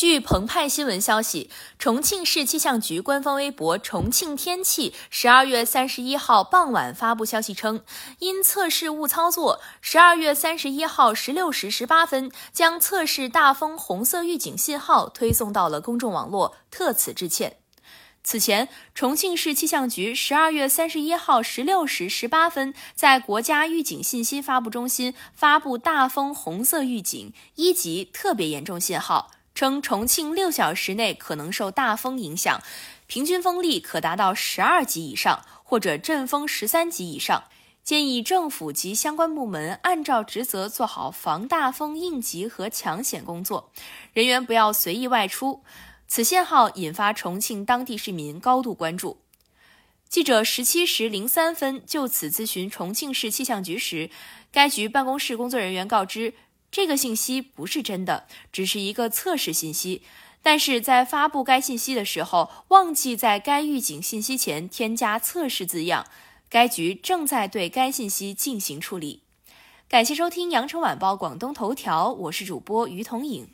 据澎湃新闻消息，重庆市气象局官方微博“重庆天气”十二月三十一号傍晚发布消息称，因测试误操作，十二月三十一号十六时十八分将测试大风红色预警信号推送到了公众网络，特此致歉。此前，重庆市气象局十二月三十一号十六时十八分在国家预警信息发布中心发布大风红色预警一级特别严重信号。称重庆六小时内可能受大风影响，平均风力可达到十二级以上，或者阵风十三级以上。建议政府及相关部门按照职责做好防大风应急和抢险工作，人员不要随意外出。此信号引发重庆当地市民高度关注。记者十七时零三分就此咨询重庆市气象局时，该局办公室工作人员告知。这个信息不是真的，只是一个测试信息。但是在发布该信息的时候，忘记在该预警信息前添加“测试”字样。该局正在对该信息进行处理。感谢收听羊城晚报广东头条，我是主播于彤颖。